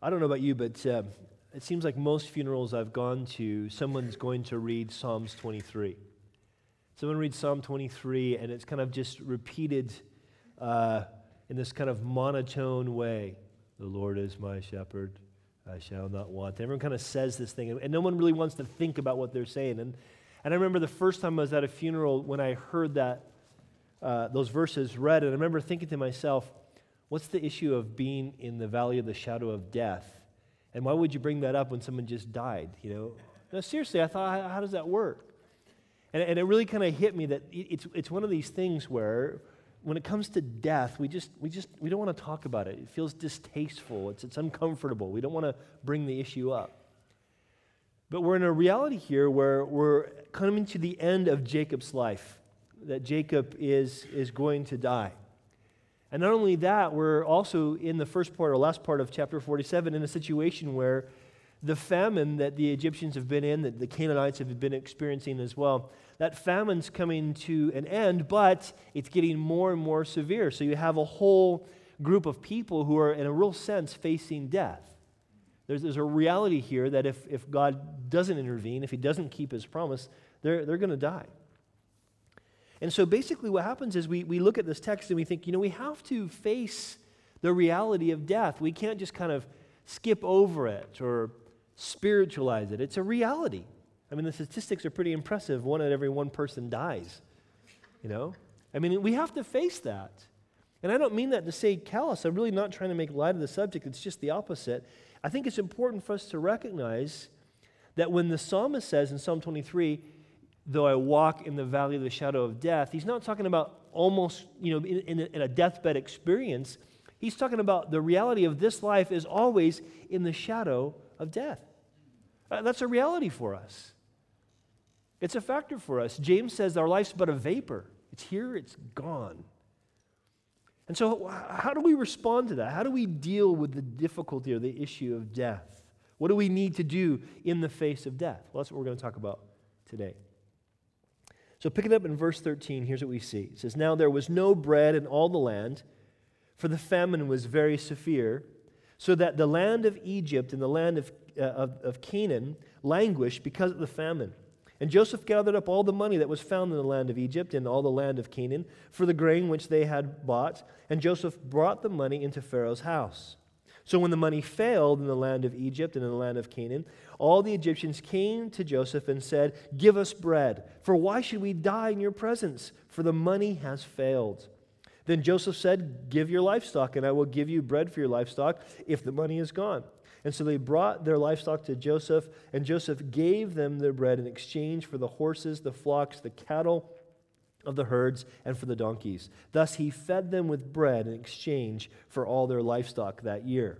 I don't know about you, but uh, it seems like most funerals I've gone to, someone's going to read Psalms 23. Someone reads Psalm 23, and it's kind of just repeated uh, in this kind of monotone way The Lord is my shepherd, I shall not want. Everyone kind of says this thing, and no one really wants to think about what they're saying. And, and I remember the first time I was at a funeral when I heard that, uh, those verses read, and I remember thinking to myself, what's the issue of being in the valley of the shadow of death? And why would you bring that up when someone just died? You know, no, seriously, I thought, how, how does that work? And, and it really kind of hit me that it's, it's one of these things where when it comes to death, we just, we just we don't want to talk about it. It feels distasteful. It's, it's uncomfortable. We don't want to bring the issue up. But we're in a reality here where we're coming to the end of Jacob's life, that Jacob is, is going to die. And not only that, we're also in the first part or last part of chapter 47 in a situation where the famine that the Egyptians have been in, that the Canaanites have been experiencing as well, that famine's coming to an end, but it's getting more and more severe. So you have a whole group of people who are, in a real sense, facing death. There's, there's a reality here that if, if God doesn't intervene, if He doesn't keep His promise, they're, they're going to die. And so basically, what happens is we, we look at this text and we think, you know, we have to face the reality of death. We can't just kind of skip over it or spiritualize it. It's a reality. I mean, the statistics are pretty impressive. One out of every one person dies. You know? I mean, we have to face that. And I don't mean that to say callous. I'm really not trying to make light of the subject. It's just the opposite. I think it's important for us to recognize that when the psalmist says in Psalm 23, though I walk in the valley of the shadow of death, he's not talking about almost, you know, in, in, a, in a deathbed experience. He's talking about the reality of this life is always in the shadow of death. Uh, that's a reality for us. It's a factor for us. James says our life's but a vapor. It's here, it's gone. And so, how do we respond to that? How do we deal with the difficulty or the issue of death? What do we need to do in the face of death? Well, that's what we're going to talk about today. So, picking it up in verse 13, here's what we see it says, Now there was no bread in all the land, for the famine was very severe, so that the land of Egypt and the land of, uh, of, of Canaan languished because of the famine. And Joseph gathered up all the money that was found in the land of Egypt and all the land of Canaan for the grain which they had bought, and Joseph brought the money into Pharaoh's house. So when the money failed in the land of Egypt and in the land of Canaan, all the Egyptians came to Joseph and said, Give us bread, for why should we die in your presence? For the money has failed. Then Joseph said, Give your livestock, and I will give you bread for your livestock if the money is gone. And so they brought their livestock to Joseph, and Joseph gave them their bread in exchange for the horses, the flocks, the cattle of the herds, and for the donkeys. Thus he fed them with bread in exchange for all their livestock that year.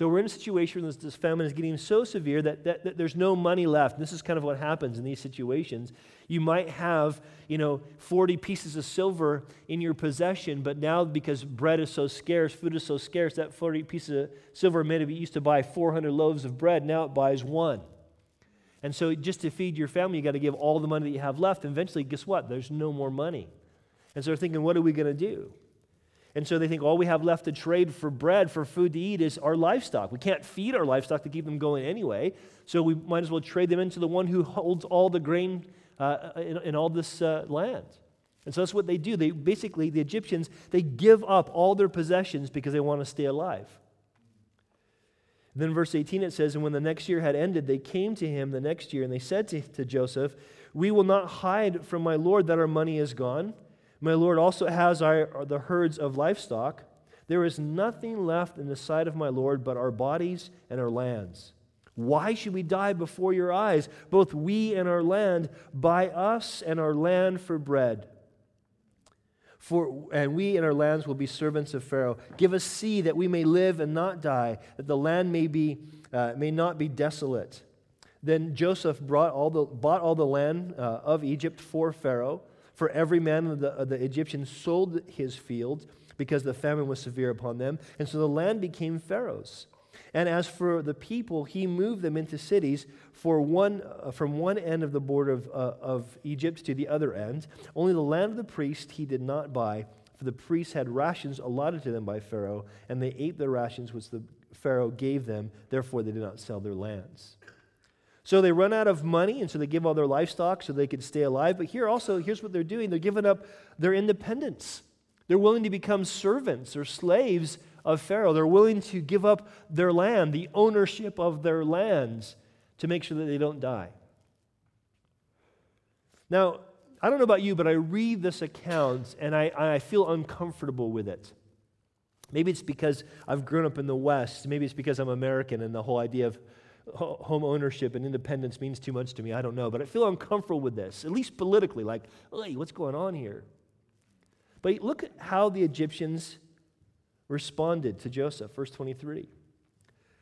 So we're in a situation where this famine is getting so severe that, that, that, there's no money left. This is kind of what happens in these situations. You might have, you know, 40 pieces of silver in your possession, but now because bread is so scarce, food is so scarce, that 40 pieces of silver may maybe used to buy 400 loaves of bread, now it buys one. And so just to feed your family, you got to give all the money that you have left. And eventually, guess what? There's no more money. And so they're thinking, what are we going to do? And so they think all we have left to trade for bread, for food to eat, is our livestock. We can't feed our livestock to keep them going anyway, so we might as well trade them into the one who holds all the grain uh, in, in, all this uh, land. And so that's what they do. They basically, the Egyptians, they give up all their possessions because they want to stay alive. Then verse 18 it says, And when the next year had ended, they came to him the next year, and they said to, to Joseph, We will not hide from my Lord that our money is gone. My Lord also has our, the herds of livestock. There is nothing left in the sight of my Lord but our bodies and our lands. Why should we die before your eyes, both we and our land? Buy us and our land for bread. For, and we and our lands will be servants of Pharaoh. Give us seed that we may live and not die, that the land may, be, uh, may not be desolate. Then Joseph brought all the, bought all the land uh, of Egypt for Pharaoh for every man of the, of the Egyptians sold his fields because the famine was severe upon them. And so the land became Pharaoh's. And as for the people, he moved them into cities for one, uh, from one end of the border of, uh, of Egypt to the other end. Only the land of the priest he did not buy, For the priests had rations allotted to them by Pharaoh, and they ate the rations which the Pharaoh gave them. Therefore, they did not sell their lands. So they run out of money, and so they give all their livestock so they could stay alive. But here also, here's what they're doing they're giving up their independence. They're willing to become servants or slaves of Pharaoh. They're willing to give up their land, the ownership of their lands, to make sure that they don't die. Now, I don't know about you, but I read this account and I, I feel uncomfortable with it. Maybe it's because I've grown up in the West. Maybe it's because I'm American and the whole idea of home ownership and independence means too much to me. I don't know. But I feel uncomfortable with this, at least politically. Like, hey, what's going on here? But look at how the Egyptians responded to Joseph. Verse 23.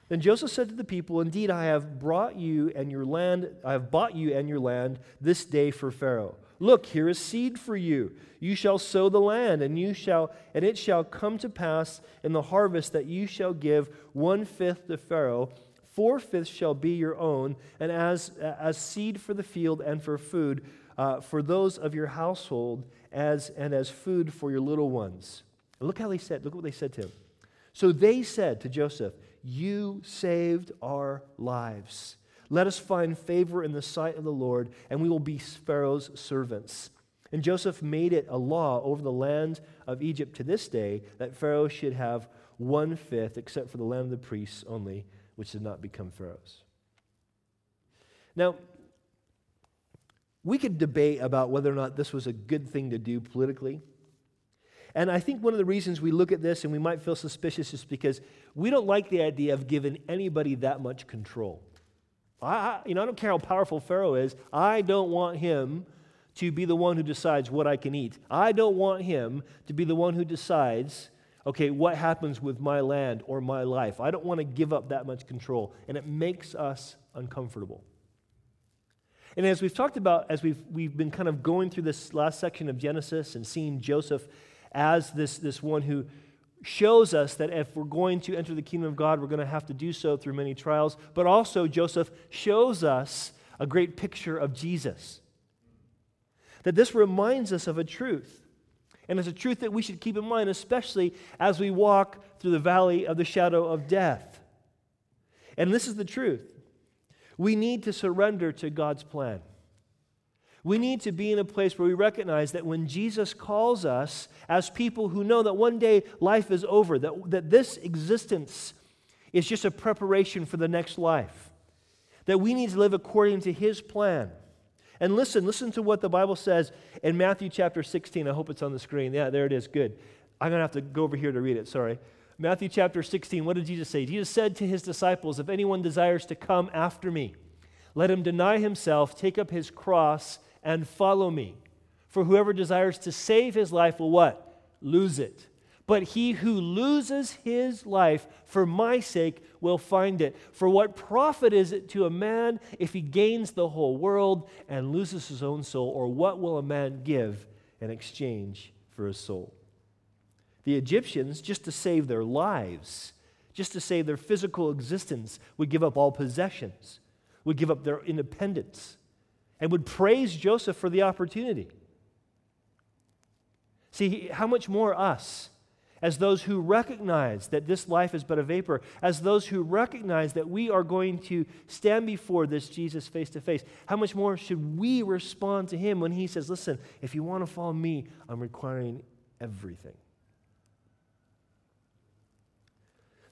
Then Joseph said to the people, Indeed, I have brought you and your land, I have bought you and your land this day for Pharaoh. Look, here is seed for you. You shall sow the land, and you shall, and it shall come to pass in the harvest that you shall give one fifth to Pharaoh, four fifths shall be your own, and as, as seed for the field and for food, uh, for those of your household, as and as food for your little ones. Look how they said, look what they said to him. So they said to Joseph, You saved our lives. Let us find favor in the sight of the Lord, and we will be Pharaoh's servants. And Joseph made it a law over the land of Egypt to this day that Pharaoh should have one fifth, except for the land of the priests only, which did not become Pharaoh's. Now, we could debate about whether or not this was a good thing to do politically. And I think one of the reasons we look at this and we might feel suspicious is because we don't like the idea of giving anybody that much control. I, you know, I don't care how powerful Pharaoh is. I don't want him to be the one who decides what I can eat. I don't want him to be the one who decides, okay, what happens with my land or my life. I don't want to give up that much control. And it makes us uncomfortable. And as we've talked about, as we've, we've been kind of going through this last section of Genesis and seeing Joseph as this, this one who shows us that if we're going to enter the kingdom of God, we're going to have to do so through many trials. But also, Joseph shows us a great picture of Jesus. That this reminds us of a truth. And it's a truth that we should keep in mind, especially as we walk through the valley of the shadow of death. And this is the truth. We need to surrender to God's plan. We need to be in a place where we recognize that when Jesus calls us as people who know that one day life is over, that, that this existence is just a preparation for the next life, that we need to live according to his plan. And listen, listen to what the Bible says in Matthew chapter 16. I hope it's on the screen. Yeah, there it is. Good. I'm going to have to go over here to read it. Sorry. Matthew chapter 16, what did Jesus say? Jesus said to his disciples, If anyone desires to come after me, let him deny himself, take up his cross, and follow me. For whoever desires to save his life will what? Lose it. But he who loses his life for my sake will find it. For what profit is it to a man if he gains the whole world and loses his own soul? Or what will a man give in exchange for his soul? The Egyptians, just to save their lives, just to save their physical existence, would give up all possessions, would give up their independence and would praise Joseph for the opportunity. See, how much more us, as those who recognize that this life is but a vapor, as those who recognize that we are going to stand before this Jesus face to face, how much more should we respond to him when he says, Listen, if you want to follow me, I'm requiring everything?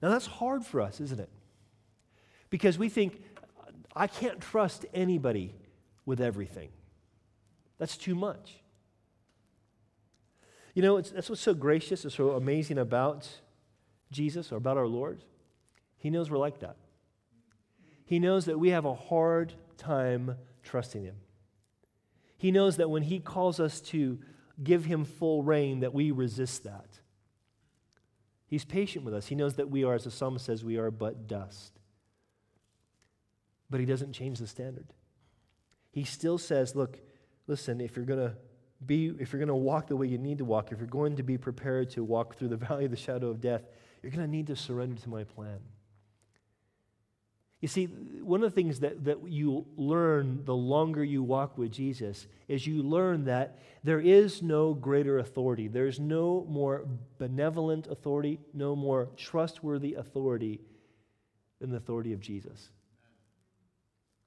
Now, that's hard for us, isn't it? Because we think, I can't trust anybody with everything. That's too much. You know, that's what's so gracious and so amazing about Jesus or about our Lord. He knows we're like that. He knows that we have a hard time trusting Him. He knows that when He calls us to give Him full reign, that we resist that. He's patient with us. He knows that we are, as the psalmist says, we are but dust. But He doesn't change the standard he still says, look, listen, if you're going to be, if you're going to walk the way you need to walk, if you're going to be prepared to walk through the valley of the shadow of death, you're going to need to surrender to my plan. You see, one of the things that, that you learn the longer you walk with Jesus is you learn that there is no greater authority. There's no more benevolent authority, no more trustworthy authority than the authority of Jesus.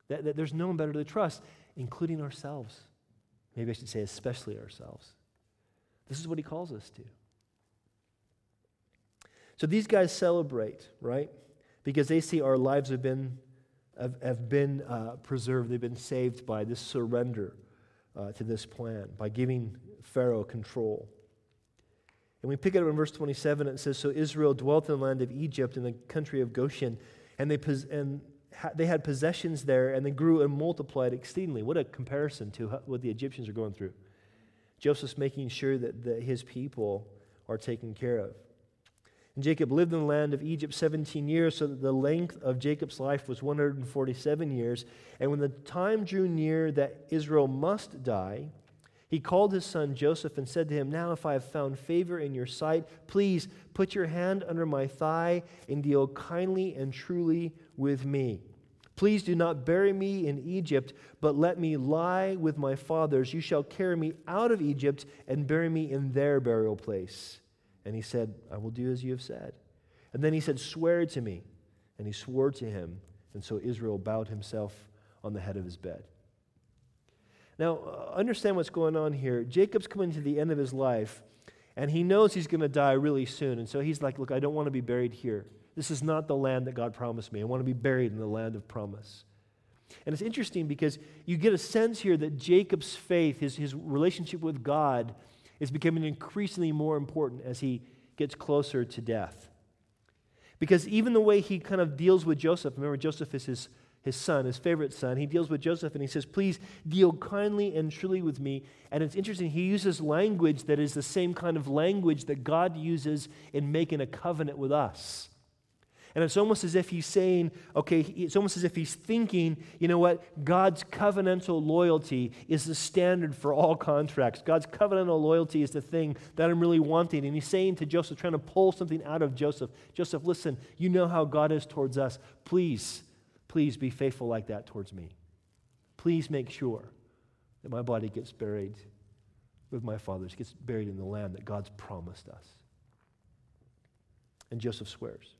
That, that there's no one better to trust, including ourselves. Maybe I should say, especially ourselves. This is what he calls us to. So these guys celebrate, right? Because they see our lives have been, have, have been uh, preserved, they've been saved by this surrender uh, to this plan, by giving Pharaoh control. And we pick it up in verse 27, it says, So Israel dwelt in the land of Egypt in the country of Goshen, and they, pos- and they had possessions there, and they grew and multiplied exceedingly. What a comparison to what the Egyptians are going through. Joseph's making sure that, that his people are taken care of. And Jacob lived in the land of Egypt 17 years, so that the length of Jacob's life was 147 years. And when the time drew near that Israel must die, he called his son Joseph and said to him, Now, if I have found favor in your sight, please put your hand under my thigh and deal kindly and truly with me. Please do not bury me in Egypt, but let me lie with my fathers. You shall carry me out of Egypt and bury me in their burial place. And he said, I will do as you have said. And then he said, Swear to me. And he swore to him. And so Israel bowed himself on the head of his bed. Now, uh, understand what's going on here. Jacob's coming to the end of his life, and he knows he's going to die really soon. And so he's like, Look, I don't want to be buried here. This is not the land that God promised me. I want to be buried in the land of promise. And it's interesting because you get a sense here that Jacob's faith, his, his relationship with God, is becoming increasingly more important as he gets closer to death. Because even the way he kind of deals with Joseph, remember, Joseph is his, his son, his favorite son. He deals with Joseph and he says, Please deal kindly and truly with me. And it's interesting, he uses language that is the same kind of language that God uses in making a covenant with us. And it's almost as if he's saying, okay, it's almost as if he's thinking, you know what? God's covenantal loyalty is the standard for all contracts. God's covenantal loyalty is the thing that I'm really wanting. And he's saying to Joseph, trying to pull something out of Joseph, Joseph, listen, you know how God is towards us. Please, please be faithful like that towards me. Please make sure that my body gets buried with my father's, gets buried in the land that God's promised us. And Joseph swears.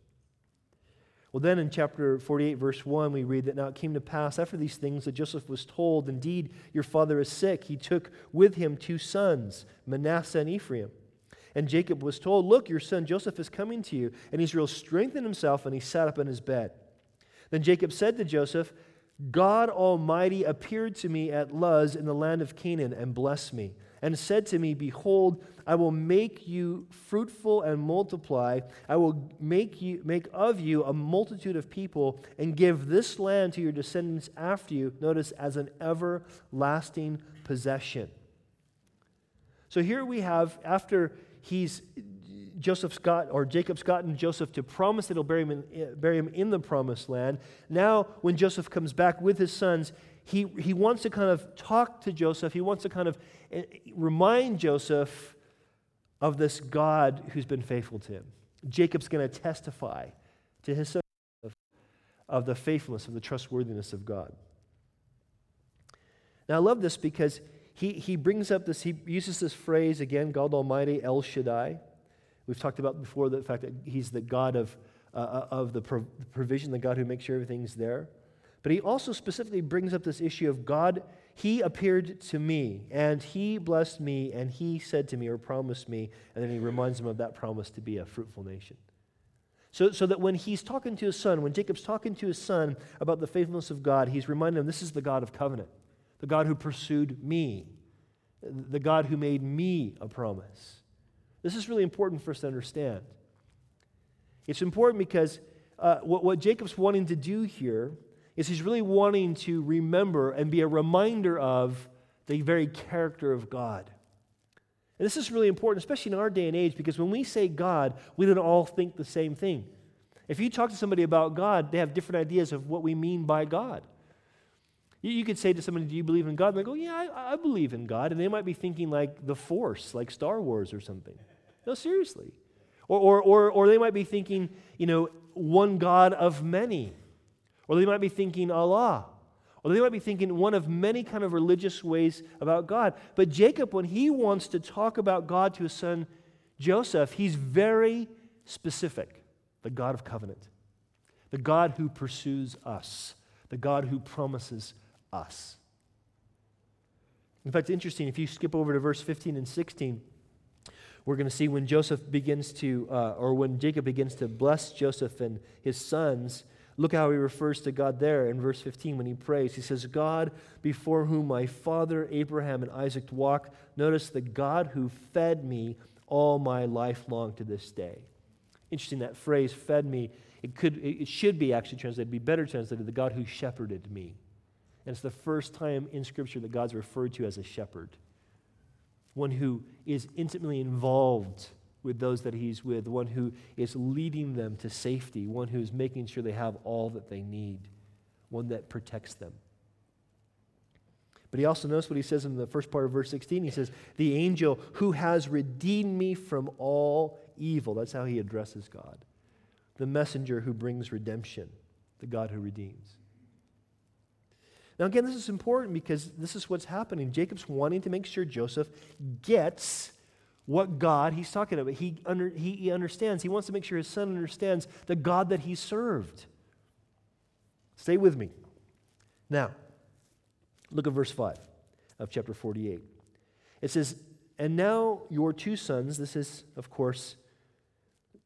Well, then in chapter 48, verse 1, we read that now it came to pass after these things that Joseph was told, Indeed, your father is sick. He took with him two sons, Manasseh and Ephraim. And Jacob was told, Look, your son Joseph is coming to you. And Israel strengthened himself and he sat up in his bed. Then Jacob said to Joseph, God Almighty appeared to me at Luz in the land of Canaan and blessed me, and said to me, Behold, I will make you fruitful and multiply. I will make, you, make of you a multitude of people and give this land to your descendants after you, notice, as an everlasting possession. So here we have, after he's Joseph's got, or Jacob's gotten Joseph to promise that he'll bury him, in, bury him in the promised land. Now, when Joseph comes back with his sons, he, he wants to kind of talk to Joseph. He wants to kind of eh, remind Joseph of this God who's been faithful to him. Jacob's going to testify to his son of, of the faithfulness, of the trustworthiness of God. Now, I love this because he, he brings up this, he uses this phrase again, God Almighty, El Shaddai. We've talked about before the fact that he's the God of, uh, uh of the provision, the God who makes sure everything's there. But he also specifically brings up this issue of God he appeared to me, and he blessed me, and he said to me, or promised me, and then he reminds him of that promise to be a fruitful nation. So, so that when he's talking to his son, when Jacob's talking to his son about the faithfulness of God, he's reminding him this is the God of covenant, the God who pursued me, the God who made me a promise. This is really important for us to understand. It's important because uh, what, what Jacob's wanting to do here is he's really wanting to remember and be a reminder of the very character of God. And this is really important, especially in our day and age, because when we say God, we don't all think the same thing. If you talk to somebody about God, they have different ideas of what we mean by God. You, could say to somebody, Do you believe in God? And they go, Yeah, I, I believe in God. And they might be thinking like the Force, like Star Wars or something. No, seriously. Or, or, or, or they might be thinking, you know, one God of many or they might be thinking Allah, or they might be thinking one of many kind of religious ways about God. But Jacob, when he wants to talk about God to his son Joseph, he's very specific the God of covenant, the God who pursues us, the God who promises us. In fact, it's interesting, if you skip over to verse 15 and 16, we're going to see when Joseph begins to, uh, or when Jacob begins to bless Joseph and his sons, look how he refers to God there in verse 15 when he prays. He says, God before whom my father Abraham and Isaac walked. Notice the God who fed me all my life long to this day. Interesting that phrase, fed me. It, could, it should be actually translated, be better translated, the God who shepherded me. And it's the first time in Scripture that God's referred to as a shepherd one who is intimately involved with those that he's with, one who is leading them to safety, one who is making sure they have all that they need, one that protects them. But he also knows what he says in the first part of verse 16. He says, The angel who has redeemed me from all evil. That's how he addresses God. The messenger who brings redemption, the God who redeems. Now, again, this is important because this is what's happening. Jacob's wanting to make sure Joseph gets what God he's talking about. He, under, he, he understands. He wants to make sure his son understands the God that he served. Stay with me. Now, look at verse 5 of chapter 48. It says, And now your two sons, this is, of course,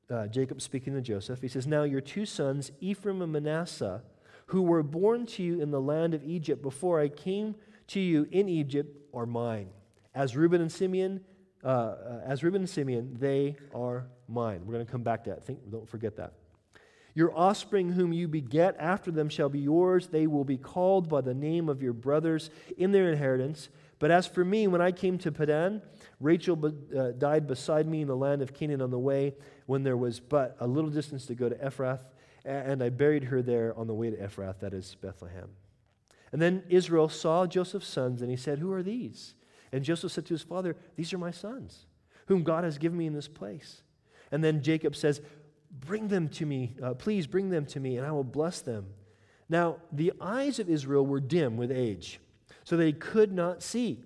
uh, Jacob speaking to Joseph. He says, Now your two sons, Ephraim and Manasseh, who were born to you in the land of Egypt before I came to you in Egypt are mine. As Reuben and Simeon, uh, uh, as Reuben and Simeon, they are mine. We're going to come back to that. Think, don't forget that. Your offspring, whom you beget after them, shall be yours. They will be called by the name of your brothers in their inheritance. But as for me, when I came to Padan, Rachel uh, died beside me in the land of Canaan on the way when there was but a little distance to go to Ephrath and I buried her there on the way to Ephrath, that is Bethlehem. And then Israel saw Joseph's sons, and he said, Who are these? And Joseph said to his father, These are my sons, whom God has given me in this place. And then Jacob says, Bring them to me, uh, please bring them to me, and I will bless them. Now, the eyes of Israel were dim with age, so they could not see.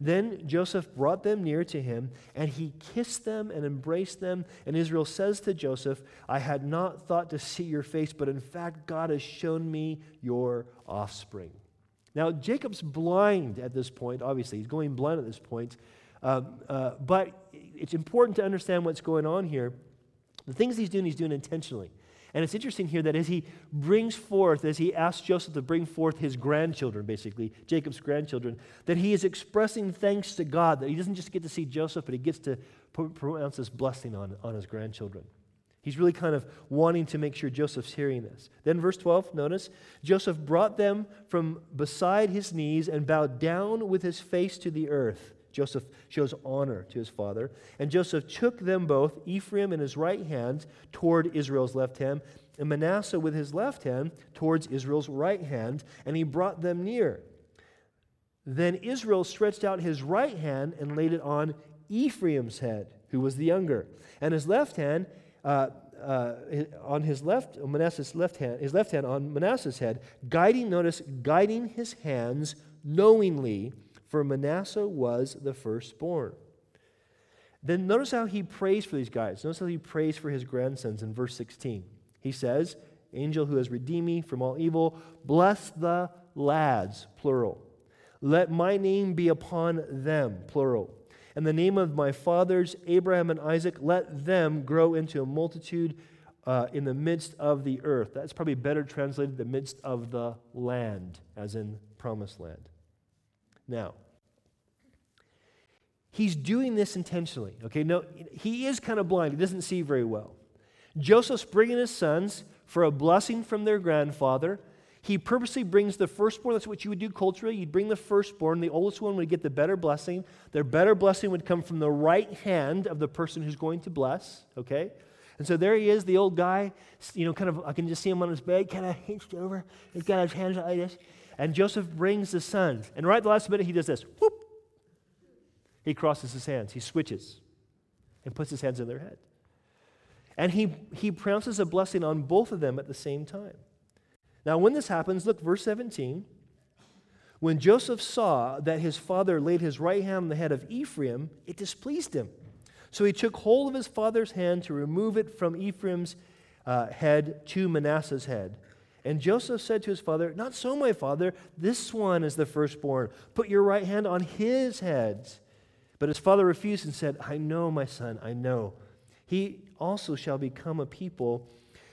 Then Joseph brought them near to him, and he kissed them and embraced them. And Israel says to Joseph, I had not thought to see your face, but in fact, God has shown me your offspring. Now, Jacob's blind at this point, obviously. He's going blind at this point. Uh, uh, but it's important to understand what's going on here. The things he's doing, he's doing intentionally. And it's interesting here that as he brings forth, as he asks Joseph to bring forth his grandchildren, basically, Jacob's grandchildren, that he is expressing thanks to God, that he doesn't just get to see Joseph, but he gets to pronounce this blessing on, on his grandchildren. He's really kind of wanting to make sure Joseph's hearing this. Then, verse 12, notice Joseph brought them from beside his knees and bowed down with his face to the earth. Joseph shows honor to his father. And Joseph took them both, Ephraim in his right hand toward Israel's left hand, and Manasseh with his left hand towards Israel's right hand, and he brought them near. Then Israel stretched out his right hand and laid it on Ephraim's head, who was the younger, and his left hand uh, uh, on his left, Manasseh's left hand, his left hand on Manasseh's head, guiding, notice, guiding his hands knowingly for Manasseh was the firstborn. Then notice how he prays for these guys. Notice how he prays for his grandsons in verse 16. He says, Angel who has redeemed me from all evil, bless the lads, plural. Let my name be upon them, plural. And the name of my fathers, Abraham and Isaac, let them grow into a multitude uh, in the midst of the earth. That's probably better translated, the midst of the land, as in promised land. Now, he's doing this intentionally. Okay, no, he is kind of blind. He doesn't see very well. Joseph's bringing his sons for a blessing from their grandfather. He purposely brings the firstborn. That's what you would do culturally. You'd bring the firstborn. The oldest one would get the better blessing. Their better blessing would come from the right hand of the person who's going to bless. Okay? And so there he is, the old guy, you know, kind of, I can just see him on his bed, kind of hinched over. He's got his hands like this. And Joseph brings the sons. And right at the last minute, he does this. Whoop. He crosses his hands. He switches and puts his hands in their head. And he, he pronounces a blessing on both of them at the same time. Now, when this happens, look, verse 17. When Joseph saw that his father laid his right hand on the head of Ephraim, it displeased him. So he took hold of his father's hand to remove it from Ephraim's uh, head to Manasseh's head. And Joseph said to his father, Not so, my father. This one is the firstborn. Put your right hand on his head. But his father refused and said, I know, my son, I know. He also shall become a people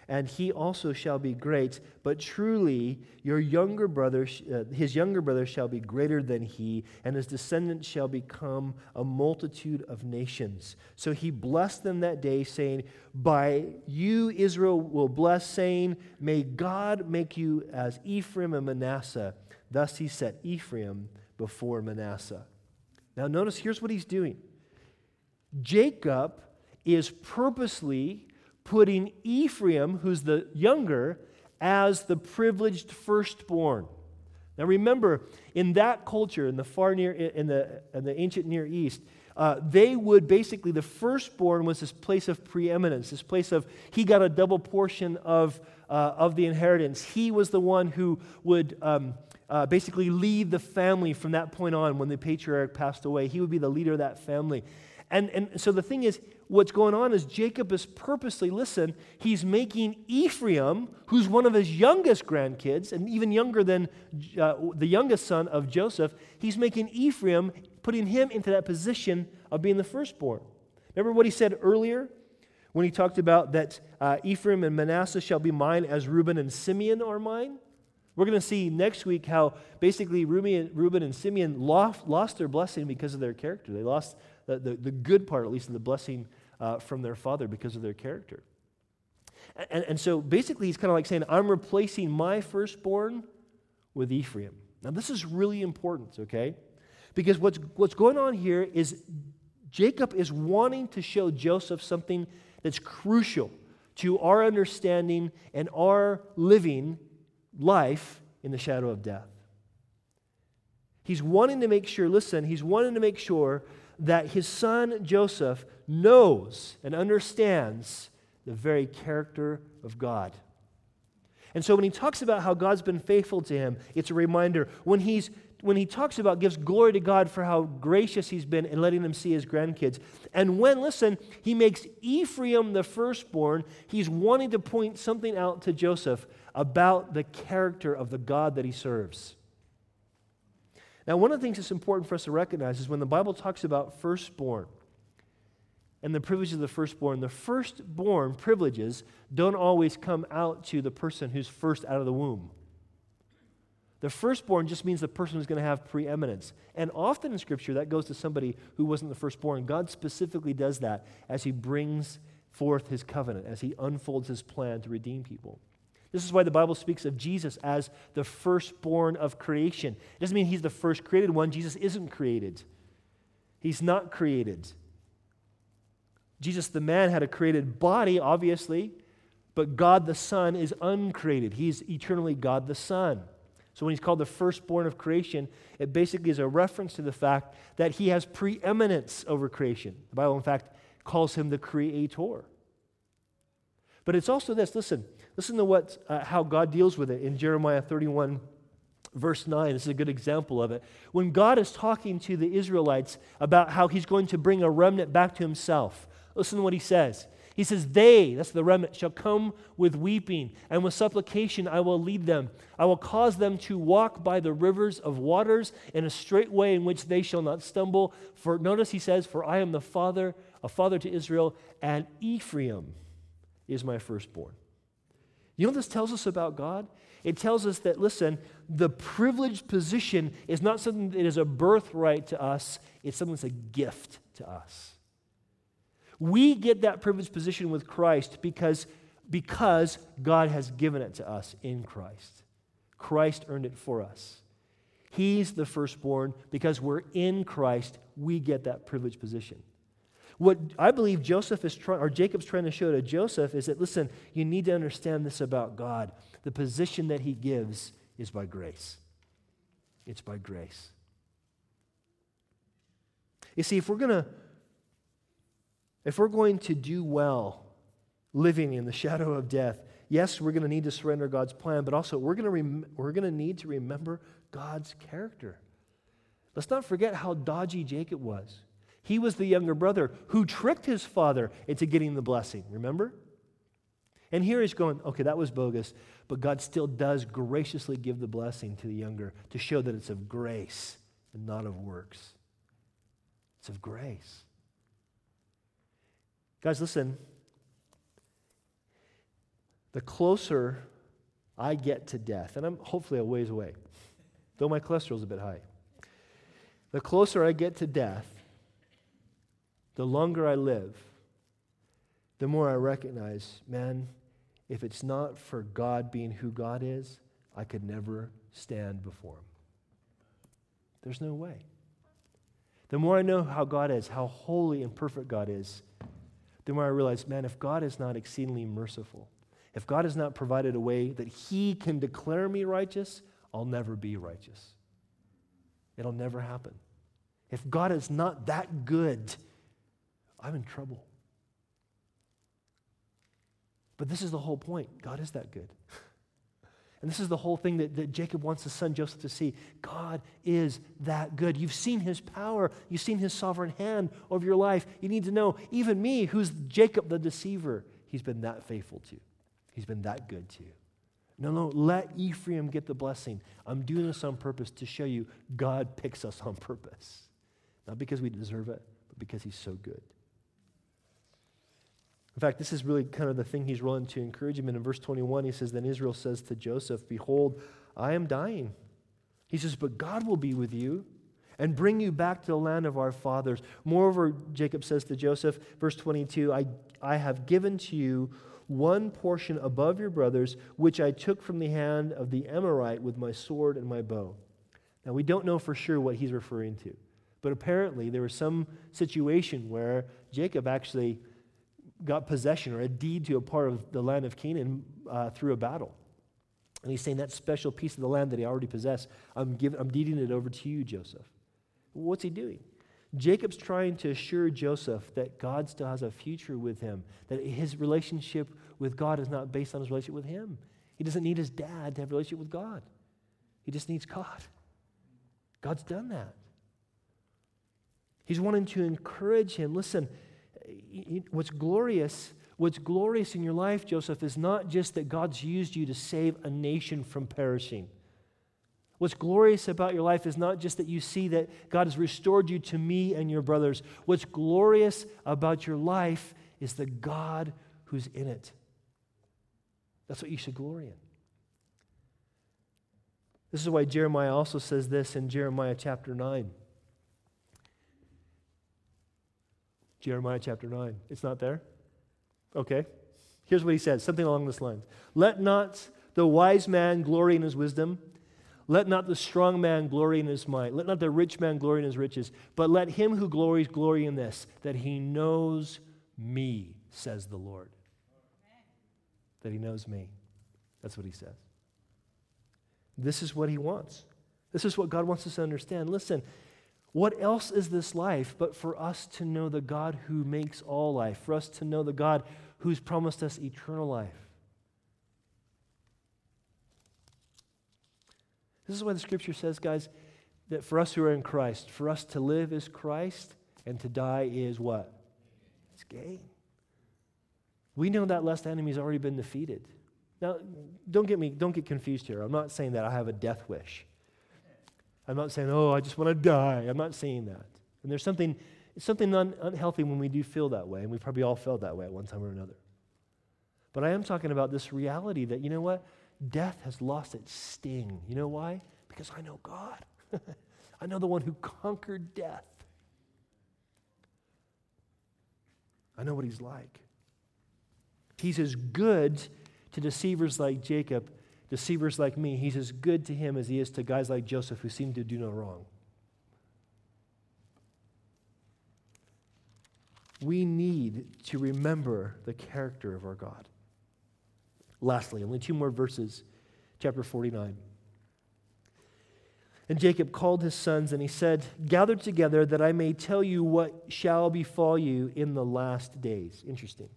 and he also shall be great. But truly, your younger brother, uh, his younger brother shall be greater than he, and his descendants shall become a multitude of nations. So he blessed them that day, saying, By you Israel will bless, saying, May God make you as Ephraim and Manasseh. Thus he set Ephraim before Manasseh. Now, notice here's what he's doing Jacob is purposely putting Ephraim, who's the younger, as the privileged firstborn. Now remember, in that culture, in the far near, in the, in the ancient Near East, uh, they would basically, the firstborn was this place of preeminence, this place of, he got a double portion of, uh, of the inheritance. He was the one who would um, uh, basically lead the family from that point on when the patriarch passed away. He would be the leader of that family. And, and so the thing is, what's going on is Jacob is purposely, listen, he's making Ephraim, who's one of his youngest grandkids, and even younger than uh, the youngest son of Joseph, he's making Ephraim, putting him into that position of being the firstborn. Remember what he said earlier when he talked about that uh, Ephraim and Manasseh shall be mine as Reuben and Simeon are mine? We're going to see next week how basically Reuben and Simeon lost, their blessing because of their character. They lost the, the, the good part, at least, of the blessing uh, from their father because of their character. And, and so basically, he's kind of like saying, I'm replacing my firstborn with Ephraim. Now, this is really important, okay? Because what's, what's going on here is Jacob is wanting to show Joseph something that's crucial to our understanding and our living life in the shadow of death. He's wanting to make sure, listen, he's wanting to make sure that his son Joseph knows and understands the very character of God. And so when he talks about how God's been faithful to him, it's a reminder. When, he's, when he talks about gives glory to God for how gracious he's been in letting them see his grandkids. And when, listen, he makes Ephraim the firstborn, he's wanting to point something out to Joseph about the character of the God that he serves. Now, one of the things that's important for us to recognize is when the Bible talks about firstborn and the privileges of the firstborn, the firstborn privileges don't always come out to the person who's first out of the womb. The firstborn just means the person who's going to have preeminence. And often in Scripture, that goes to somebody who wasn't the firstborn. God specifically does that as He brings forth His covenant, as He unfolds His plan to redeem people. This is why the Bible speaks of Jesus as the firstborn of creation. It doesn't mean he's the first created one. Jesus isn't created, he's not created. Jesus, the man, had a created body, obviously, but God the Son is uncreated. He's eternally God the Son. So when he's called the firstborn of creation, it basically is a reference to the fact that he has preeminence over creation. The Bible, in fact, calls him the creator. But it's also this listen, listen to what, uh, how God deals with it in Jeremiah 31, verse 9. This is a good example of it. When God is talking to the Israelites about how he's going to bring a remnant back to himself, listen to what he says. He says, They, that's the remnant, shall come with weeping, and with supplication I will lead them. I will cause them to walk by the rivers of waters in a straight way in which they shall not stumble. For notice he says, For I am the father, a father to Israel, and Ephraim is my firstborn. You know what this tells us about God? It tells us that, listen, the privileged position is not something that is a birthright to us, it's something that's a gift to us. We get that privileged position with Christ because, because God has given it to us in Christ. Christ earned it for us. He's the firstborn because we're in Christ, we get that privileged position. What I believe Joseph is trying, or Jacob's trying to show to Joseph is that, listen, you need to understand this about God. The position that he gives is by grace. It's by grace. You see, if we're going to if we're going to do well living in the shadow of death, yes, we're going to need to surrender God's plan, but also we're going to rem- we're going to need to remember God's character. Let's not forget how dodgy Jacob was. He was the younger brother who tricked his father into getting the blessing, remember? And here he's going, okay, that was bogus, but God still does graciously give the blessing to the younger to show that it's of grace and not of works. It's of grace. Guys, listen. The closer I get to death, and I'm hopefully a ways away, though my cholesterol's a bit high. The closer I get to death, the longer I live, the more I recognize, man, if it's not for God being who God is, I could never stand before Him. There's no way. The more I know how God is, how holy and perfect God is, the more I realize, man, if God is not exceedingly merciful, if God has not provided a way that He can declare me righteous, I'll never be righteous. It'll never happen. If God is not that good, I'm in trouble. But this is the whole point God is that good. And this is the whole thing that, that Jacob wants his son Joseph to see. God is that good. You've seen his power, you've seen his sovereign hand over your life. You need to know, even me, who's Jacob the deceiver, he's been that faithful to. He's been that good to. No, no, let Ephraim get the blessing. I'm doing this on purpose to show you God picks us on purpose. Not because we deserve it, but because he's so good. In fact, this is really kind of the thing he's willing to encourage him in. In verse 21, he says, Then Israel says to Joseph, Behold, I am dying. He says, But God will be with you and bring you back to the land of our fathers. Moreover, Jacob says to Joseph, verse 22, I, I have given to you one portion above your brothers, which I took from the hand of the Amorite with my sword and my bow. Now, we don't know for sure what he's referring to, but apparently there was some situation where Jacob actually got possession or a deed to a part of the land of Canaan uh, through a battle. And he's saying that special piece of the land that he already possessed, I'm, giving, I'm deeding it over to you, Joseph. What's he doing? Jacob's trying to assure Joseph that God still has a future with him, that his relationship with God is not based on his relationship with him. He doesn't need his dad to have a relationship with God, he just needs God. God's done that. He's wanting to encourage him. Listen, what's glorious, what's glorious in your life, Joseph, is not just that God's used you to save a nation from perishing. What's glorious about your life is not just that you see that God has restored you to me and your brothers. What's glorious about your life is the God who's in it. That's what you should glory in. This is why Jeremiah also says this in Jeremiah chapter 9. Jeremiah chapter 9. It's not there? Okay. Here's what he says something along this lines Let not the wise man glory in his wisdom. Let not the strong man glory in his might. Let not the rich man glory in his riches. But let him who glories glory in this, that he knows me, says the Lord. That he knows me. That's what he says. This is what he wants. This is what God wants us to understand. Listen, what else is this life but for us to know the God who makes all life, for us to know the God who's promised us eternal life? This is why the scripture says, guys, that for us who are in Christ, for us to live is Christ and to die is what? It's gain. We know that last enemy's already been defeated. Now, don't get me, don't get confused here. I'm not saying that I have a death wish. I'm not saying, oh, I just want to die. I'm not saying that. And there's something, something un- unhealthy when we do feel that way, and we probably all felt that way at one time or another. But I am talking about this reality that, you know what? Death has lost its sting. You know why? Because I know God. I know the one who conquered death. I know what he's like. He's as good to deceivers like Jacob deceivers like me, he's as good to him as he is to guys like Joseph who seem to do no wrong. We need to remember the character of our God. Lastly, only two more verses, chapter 49. And Jacob called his sons and he said, Gather together that I may tell you what shall befall you in the last days. Interesting.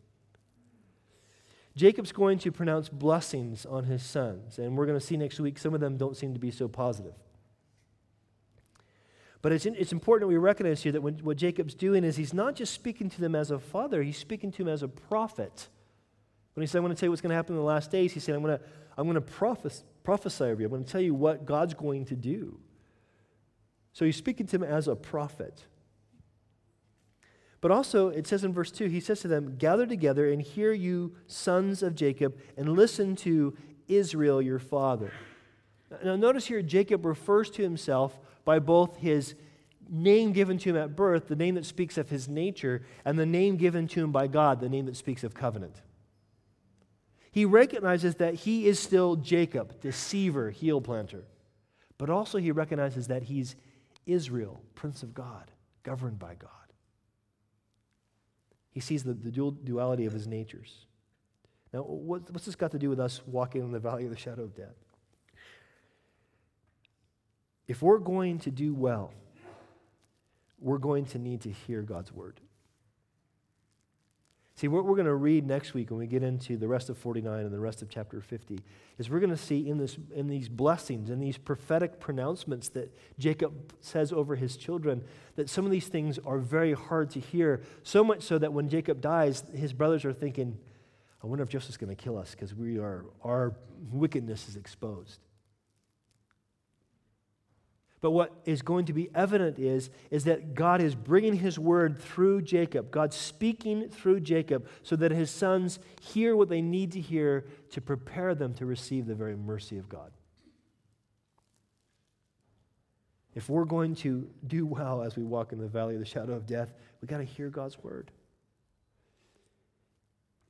Jacob's going to pronounce blessings on his sons, and we're going to see next week some of them don't seem to be so positive. But it's, it's important we recognize here that when, what Jacob's doing is he's not just speaking to them as a father, he's speaking to them as a prophet. When he said, I'm going to tell you what's going to happen in the last days, he said, I'm going to, I'm going to prophes- prophesy over you. I'm going to tell you what God's going to do. So he's speaking to them as a prophet. But also, it says in verse 2, he says to them, Gather together and hear you, sons of Jacob, and listen to Israel, your father. Now, notice here, Jacob refers to himself by both his name given to him at birth, the name that speaks of his nature, and the name given to him by God, the name that speaks of covenant. He recognizes that he is still Jacob, deceiver, heel planter. But also, he recognizes that he's Israel, prince of God, governed by God. He sees the, the dual, duality of his natures. Now, what, what's this got to do with us walking in the valley of the shadow of death? If we're going to do well, we're going to need to hear God's word. See, what we're going to read next week when we get into the rest of 49 and the rest of chapter 50 is we're going to see in, this, in these blessings and these prophetic pronouncements that Jacob says over his children that some of these things are very hard to hear, so much so that when Jacob dies, his brothers are thinking, I wonder if Joseph's going to kill us because we are, our wickedness is exposed. But what is going to be evident is, is that God is bringing his word through Jacob. God's speaking through Jacob so that his sons hear what they need to hear to prepare them to receive the very mercy of God. If we're going to do well as we walk in the valley of the shadow of death, we've got to hear God's word.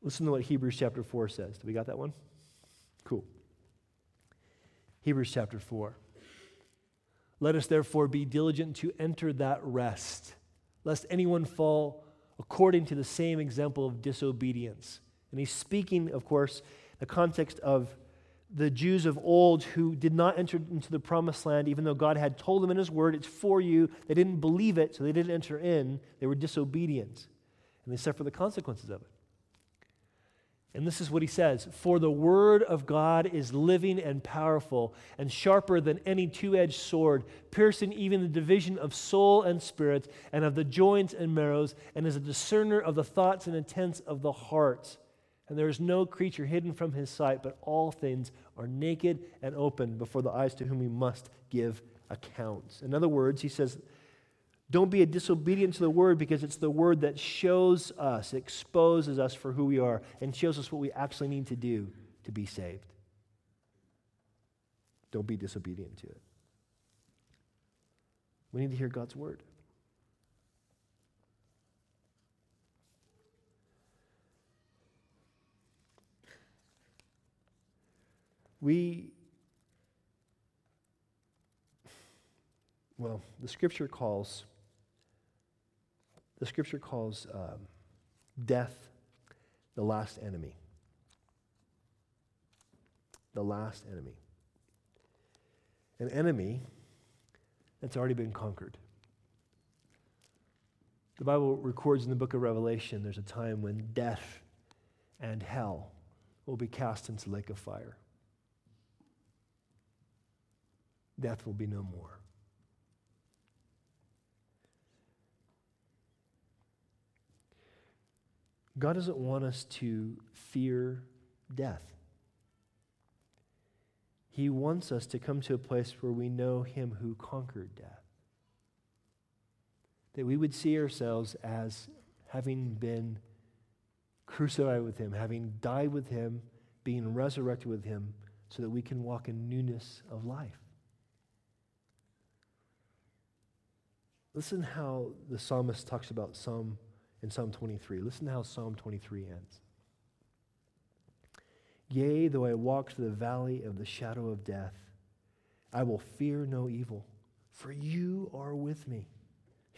Listen to what Hebrews chapter 4 says. Do we got that one? Cool. Hebrews chapter 4. Let us therefore be diligent to enter that rest, lest anyone fall according to the same example of disobedience. And he's speaking, of course, the context of the Jews of old who did not enter into the promised land, even though God had told them in his word, it's for you. They didn't believe it, so they didn't enter in. They were disobedient, and they suffered the consequences of it. And this is what he says For the word of God is living and powerful, and sharper than any two edged sword, piercing even the division of soul and spirit, and of the joints and marrows, and is a discerner of the thoughts and intents of the heart. And there is no creature hidden from his sight, but all things are naked and open before the eyes to whom he must give accounts. In other words, he says, don't be a disobedient to the word because it's the word that shows us, exposes us for who we are, and shows us what we actually need to do to be saved. Don't be disobedient to it. We need to hear God's word. We well, the scripture calls the scripture calls um, death the last enemy. The last enemy. An enemy that's already been conquered. The Bible records in the book of Revelation there's a time when death and hell will be cast into the lake of fire. Death will be no more. God doesn't want us to fear death. He wants us to come to a place where we know Him who conquered death. That we would see ourselves as having been crucified with Him, having died with Him, being resurrected with Him, so that we can walk in newness of life. Listen how the psalmist talks about Psalm in Psalm 23. Listen to how Psalm 23 ends. Yea, though I walk through the valley of the shadow of death, I will fear no evil, for you are with me.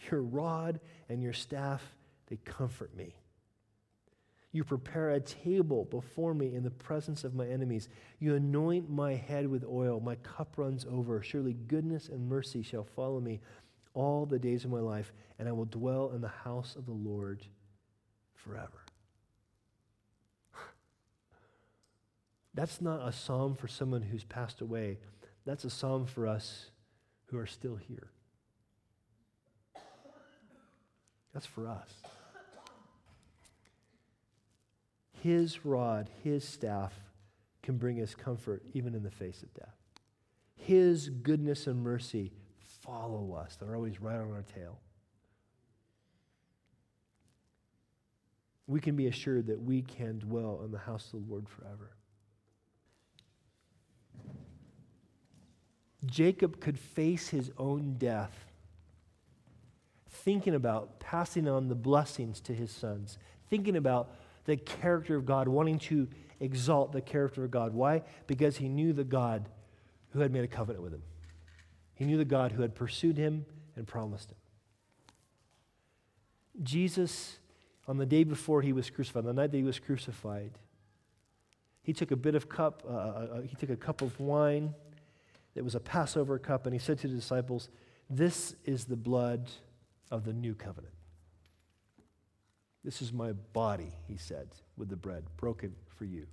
Your rod and your staff, they comfort me. You prepare a table before me in the presence of my enemies. You anoint my head with oil. My cup runs over. Surely goodness and mercy shall follow me all the days of my life, and I will dwell in the house of the Lord forever. That's not a psalm for someone who's passed away. That's a psalm for us who are still here. That's for us. His rod, his staff can bring us comfort even in the face of death. His goodness and mercy follow us, they're always right on our tail. We can be assured that we can dwell in the house of the Lord forever. Jacob could face his own death thinking about passing on the blessings to his sons, thinking about the character of God, wanting to exalt the character of God. Why? Because he knew the God who had made a covenant with him. He knew the God who had pursued him and promised him. Jesus, on the day before he was crucified, the night that he was crucified, he took a bit of cup, uh, uh, uh he took a cup of wine that was a Passover cup, and he said to the disciples, This is the blood of the new covenant. This is my body, he said, with the bread, broken for you.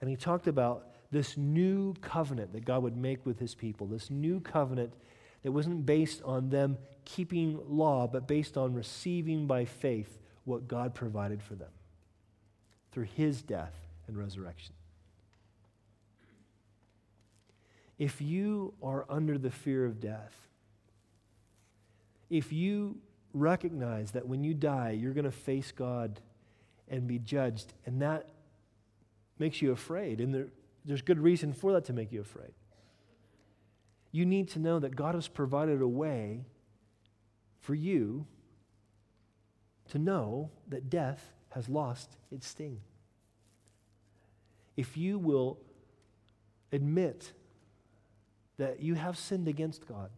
And he talked about this new covenant that God would make with his people, this new covenant that wasn't based on them keeping law, but based on receiving by faith what God provided for them through his death and resurrection. If you are under the fear of death, if you recognize that when you die, you're going to face God and be judged, and that makes you afraid, and there, there's good reason for that to make you afraid. You need to know that God has provided a way for you to know that death has lost its sting. If you will admit that you have sinned against God.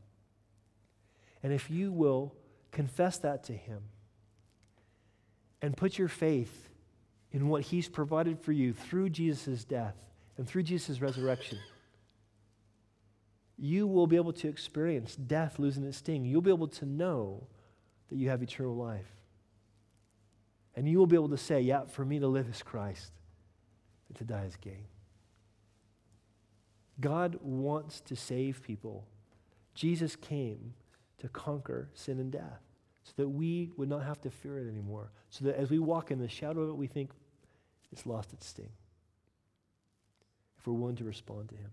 And if you will confess that to Him and put your faith in what He's provided for you through Jesus' death and through Jesus' resurrection, you will be able to experience death losing its sting. You'll be able to know that you have eternal life. And you will be able to say, yeah, for me to live is Christ, and to die is gain. God wants to save people. Jesus came to conquer sin and death so that we would not have to fear it anymore. So that as we walk in the shadow of it, we think it's lost its sting. If we're to respond to Him.